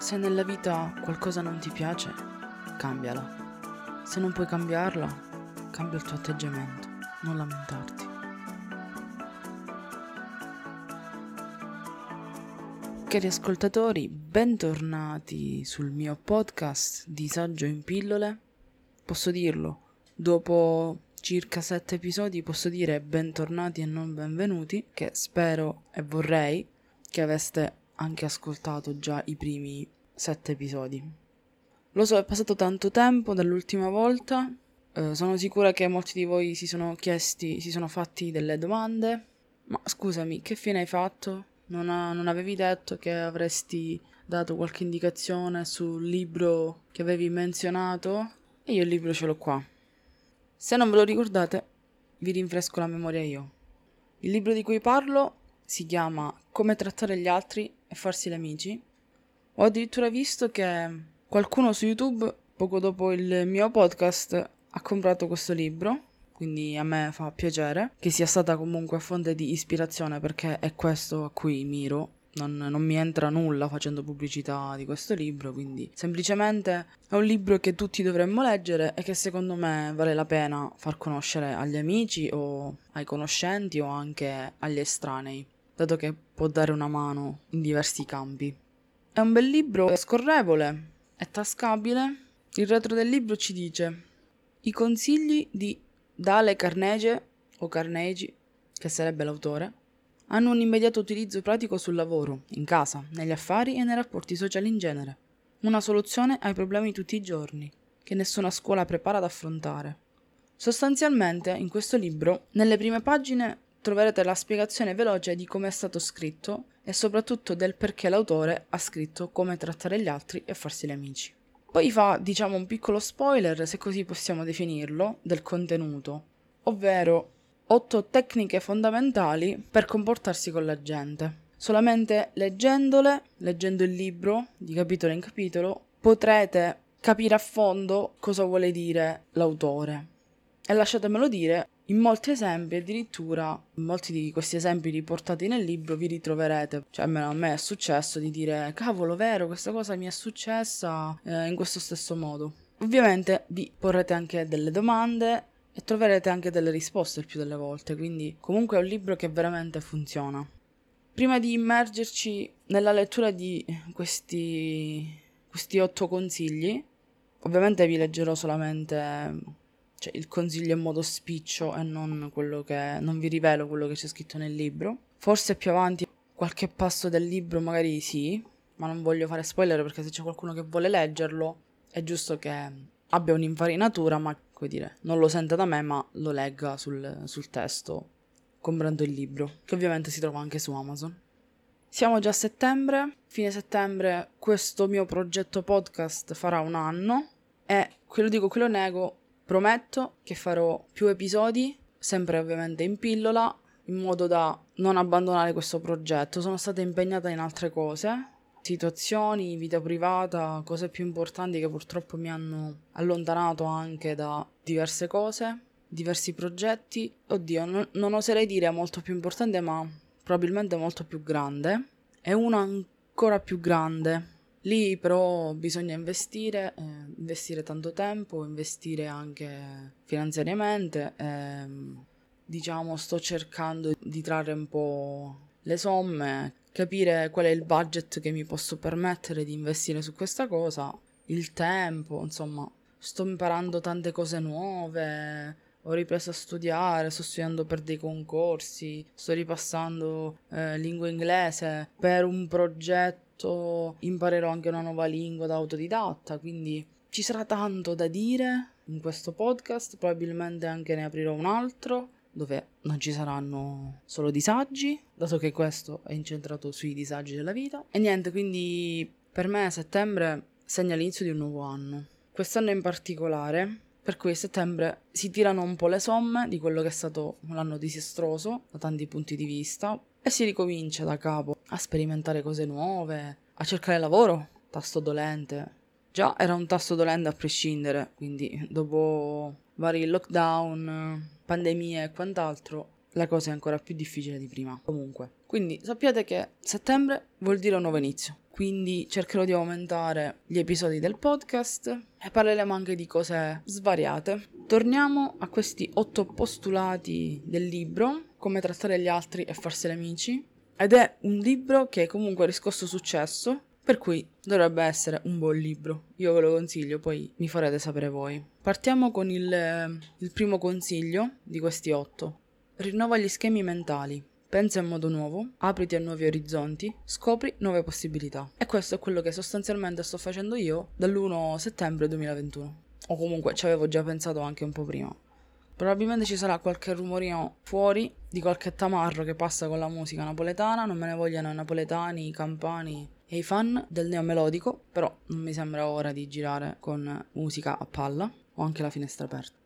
Se nella vita qualcosa non ti piace, cambiala. Se non puoi cambiarla, cambia il tuo atteggiamento, non lamentarti. Cari ascoltatori, bentornati sul mio podcast Disagio in pillole. Posso dirlo, dopo circa sette episodi posso dire bentornati e non benvenuti, che spero e vorrei che aveste anche ascoltato già i primi sette episodi. Lo so, è passato tanto tempo dall'ultima volta, eh, sono sicura che molti di voi si sono chiesti, si sono fatti delle domande, ma scusami, che fine hai fatto? Non, ha, non avevi detto che avresti dato qualche indicazione sul libro che avevi menzionato? E io il libro ce l'ho qua. Se non ve lo ricordate, vi rinfresco la memoria io. Il libro di cui parlo si chiama Come trattare gli altri e farsi gli amici. Ho addirittura visto che qualcuno su YouTube, poco dopo il mio podcast, ha comprato questo libro. Quindi a me fa piacere che sia stata comunque fonte di ispirazione perché è questo a cui miro non, non, mi entra nulla facendo pubblicità di questo libro, quindi semplicemente è un libro che tutti dovremmo leggere e che secondo me vale la pena far conoscere agli amici o ai conoscenti o anche agli estranei, dato che può dare una mano in diversi campi. È un bel libro, è scorrevole, è tascabile. Il retro del libro ci dice i consigli di Dale Carnegie o Carnegie, che sarebbe l'autore, hanno un immediato utilizzo pratico sul lavoro, in casa, negli affari e nei rapporti sociali in genere. Una soluzione ai problemi di tutti i giorni, che nessuna scuola prepara ad affrontare. Sostanzialmente, in questo libro, nelle prime pagine troverete la spiegazione veloce di come è stato scritto e soprattutto del perché l'autore ha scritto come trattare gli altri e farsi gli amici. Poi fa, diciamo, un piccolo spoiler, se così possiamo definirlo, del contenuto, ovvero otto tecniche fondamentali per comportarsi con la gente. Solamente leggendole, leggendo il libro di capitolo in capitolo, potrete capire a fondo cosa vuole dire l'autore. E lasciatemelo dire, in molti esempi, addirittura molti di questi esempi riportati nel libro, vi ritroverete. Cioè, almeno a me è successo di dire: cavolo, vero, questa cosa mi è successa eh, in questo stesso modo. Ovviamente vi porrete anche delle domande e troverete anche delle risposte il più delle volte, quindi comunque è un libro che veramente funziona. Prima di immergerci nella lettura di questi, questi otto consigli, ovviamente vi leggerò solamente cioè, il consiglio in modo spiccio e non che non vi rivelo quello che c'è scritto nel libro. Forse più avanti qualche passo del libro magari sì, ma non voglio fare spoiler perché se c'è qualcuno che vuole leggerlo è giusto che abbia un'infarinatura, ma come dire, non lo senta da me, ma lo legga sul, sul testo comprando il libro, che ovviamente si trova anche su Amazon. Siamo già a settembre, fine settembre questo mio progetto podcast farà un anno e quello dico, quello nego, prometto che farò più episodi, sempre ovviamente in pillola, in modo da non abbandonare questo progetto. Sono stata impegnata in altre cose, situazioni, vita privata, cose più importanti che purtroppo mi hanno allontanato anche da diverse cose, diversi progetti. Oddio, non, non oserei dire molto più importante, ma probabilmente molto più grande. E una ancora più grande. Lì però bisogna investire, eh, investire tanto tempo, investire anche finanziariamente. Eh, diciamo, sto cercando di trarre un po' le somme capire qual è il budget che mi posso permettere di investire su questa cosa, il tempo, insomma, sto imparando tante cose nuove, ho ripreso a studiare, sto studiando per dei concorsi, sto ripassando eh, lingua inglese per un progetto, imparerò anche una nuova lingua da autodidatta, quindi ci sarà tanto da dire in questo podcast, probabilmente anche ne aprirò un altro dove non ci saranno solo disagi, dato che questo è incentrato sui disagi della vita. E niente, quindi per me settembre segna l'inizio di un nuovo anno. Quest'anno in particolare, per cui a settembre si tirano un po' le somme di quello che è stato un anno disastroso da tanti punti di vista e si ricomincia da capo a sperimentare cose nuove, a cercare lavoro, tasto dolente. Già era un tasto dolente a prescindere, quindi dopo vari lockdown, pandemie e quant'altro, la cosa è ancora più difficile di prima. Comunque, Quindi sappiate che settembre vuol dire un nuovo inizio. Quindi cercherò di aumentare gli episodi del podcast e parleremo anche di cose svariate. Torniamo a questi otto postulati del libro, come trattare gli altri e farsi amici. Ed è un libro che comunque ha riscosso successo, per cui dovrebbe essere un buon libro. Io ve lo consiglio, poi mi farete sapere voi. Partiamo con il, il primo consiglio di questi otto. Rinnova gli schemi mentali. Pensa in modo nuovo, apriti a nuovi orizzonti, scopri nuove possibilità. E questo è quello che sostanzialmente sto facendo io dall'1 settembre 2021. O comunque ci avevo già pensato anche un po' prima. Probabilmente ci sarà qualche rumorino fuori di qualche tamarro che passa con la musica napoletana, non me ne vogliano i napoletani, i campani e i fan del neomelodico, però non mi sembra ora di girare con musica a palla o anche la finestra aperta.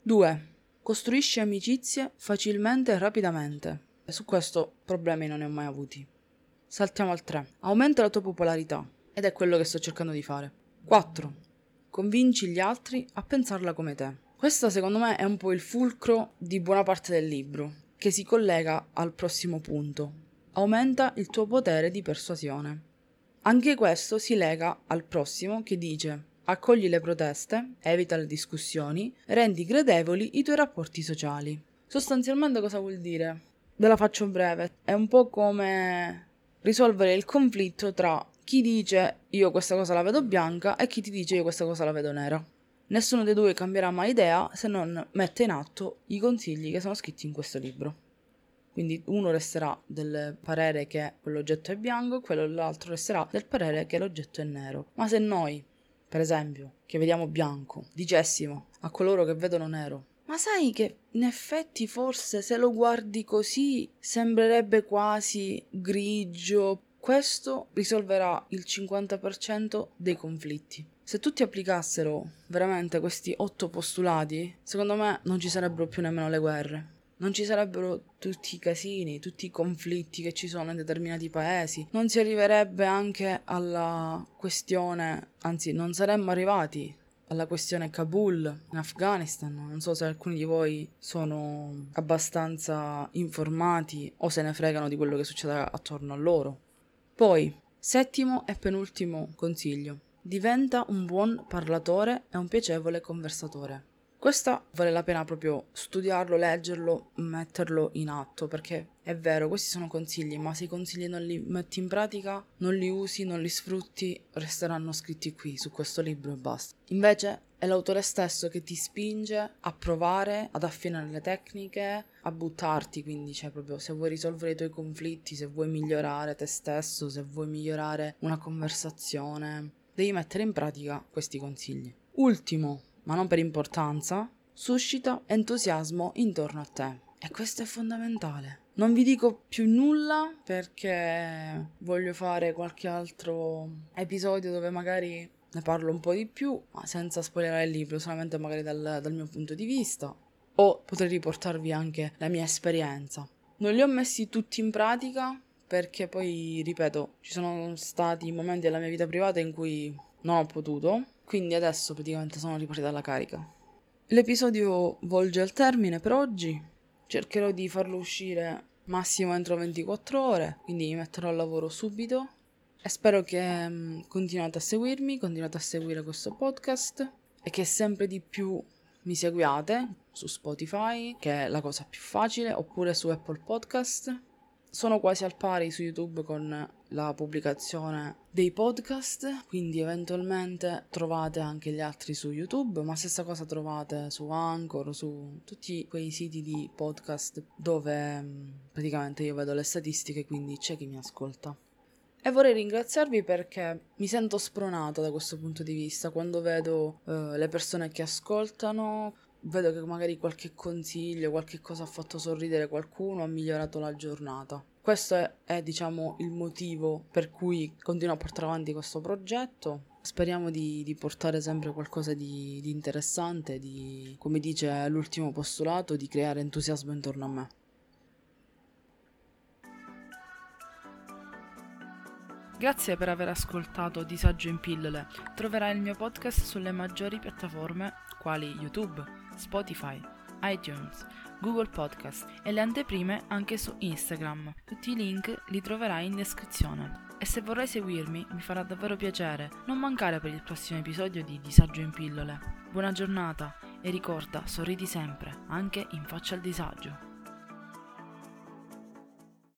2. Costruisci amicizie facilmente e rapidamente. E su questo problemi non ne ho mai avuti. Saltiamo al 3. Aumenta la tua popolarità. Ed è quello che sto cercando di fare. 4. Convinci gli altri a pensarla come te. Questo secondo me è un po' il fulcro di buona parte del libro, che si collega al prossimo punto. Aumenta il tuo potere di persuasione. Anche questo si lega al prossimo che dice accogli le proteste, evita le discussioni, rendi gradevoli i tuoi rapporti sociali. Sostanzialmente cosa vuol dire? Ve la faccio breve. È un po' come risolvere il conflitto tra chi dice io questa cosa la vedo bianca e chi ti dice io questa cosa la vedo nera. Nessuno dei due cambierà mai idea se non mette in atto i consigli che sono scritti in questo libro. Quindi uno resterà del parere che quell'oggetto è bianco, quello dell'altro resterà del parere che l'oggetto è nero. Ma se noi, per esempio, che vediamo bianco, dicessimo a coloro che vedono nero ma sai che in effetti forse se lo guardi così sembrerebbe quasi grigio. Questo risolverà il 50% dei conflitti. Se tutti applicassero veramente questi otto postulati, secondo me non ci sarebbero più nemmeno le guerre. Non ci sarebbero tutti i casini, tutti i conflitti che ci sono in determinati paesi. Non si arriverebbe anche alla questione, anzi non saremmo arrivati alla questione Kabul in Afghanistan. Non so se alcuni di voi sono abbastanza informati o se ne fregano di quello che succede attorno a loro. Poi, settimo e penultimo consiglio. Diventa un buon parlatore e un piacevole conversatore. Questa vale la pena proprio studiarlo, leggerlo, metterlo in atto, perché è vero, questi sono consigli, ma se i consigli non li metti in pratica, non li usi, non li sfrutti, resteranno scritti qui, su questo libro e basta. Invece è l'autore stesso che ti spinge a provare, ad affinare le tecniche, a buttarti, quindi cioè proprio se vuoi risolvere i tuoi conflitti, se vuoi migliorare te stesso, se vuoi migliorare una conversazione, devi mettere in pratica questi consigli. Ultimo, ma non per importanza, suscita entusiasmo intorno a te. E questo è fondamentale. Non vi dico più nulla perché voglio fare qualche altro episodio dove magari ne parlo un po' di più, ma senza spoilerare il libro, solamente magari dal, dal mio punto di vista. O potrei riportarvi anche la mia esperienza. Non li ho messi tutti in pratica perché poi, ripeto, ci sono stati momenti della mia vita privata in cui non ho potuto quindi adesso praticamente sono ripartita alla carica. L'episodio volge al termine per oggi. Cercherò di farlo uscire massimo entro 24 ore, quindi mi metterò al lavoro subito. E spero che mh, continuate a seguirmi, continuate a seguire questo podcast e che sempre di più mi seguiate su Spotify, che è la cosa più facile, oppure su Apple Podcast sono quasi al pari su YouTube con la pubblicazione dei podcast, quindi eventualmente trovate anche gli altri su YouTube, ma stessa cosa trovate su Anchor, su tutti quei siti di podcast dove mm, praticamente io vedo le statistiche, quindi c'è chi mi ascolta. E vorrei ringraziarvi perché mi sento spronata da questo punto di vista quando vedo uh, le persone che ascoltano, vedo che magari qualche consiglio, qualche cosa ha fatto sorridere qualcuno, ha migliorato la giornata. Questo è, è, diciamo, il motivo per cui continuo a portare avanti questo progetto. Speriamo di, di portare sempre qualcosa di, di interessante, di, come dice l'ultimo postulato, di creare entusiasmo intorno a me. Grazie per aver ascoltato Disagio in pillole. Troverai il mio podcast sulle maggiori piattaforme quali YouTube, Spotify, iTunes, Google Podcast e le anteprime anche su Instagram. Tutti i link li troverai in descrizione. E se vorrai seguirmi mi farà davvero piacere non mancare per il prossimo episodio di Disagio in pillole. Buona giornata e ricorda, sorridi sempre, anche in faccia al disagio.